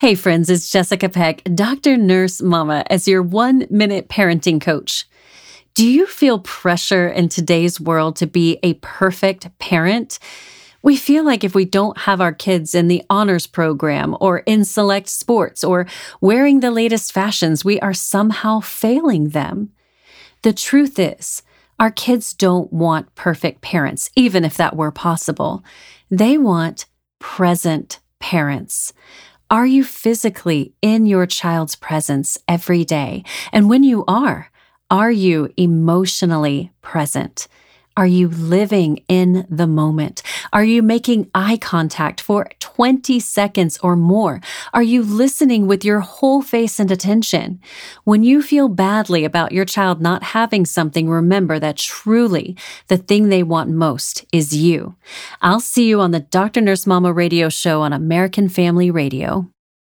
Hey, friends, it's Jessica Peck, Dr. Nurse Mama, as your one minute parenting coach. Do you feel pressure in today's world to be a perfect parent? We feel like if we don't have our kids in the honors program or in select sports or wearing the latest fashions, we are somehow failing them. The truth is, our kids don't want perfect parents, even if that were possible. They want present parents. Are you physically in your child's presence every day? And when you are, are you emotionally present? Are you living in the moment? Are you making eye contact for 20 seconds or more? Are you listening with your whole face and attention? When you feel badly about your child not having something, remember that truly the thing they want most is you. I'll see you on the Dr. Nurse Mama radio show on American Family Radio.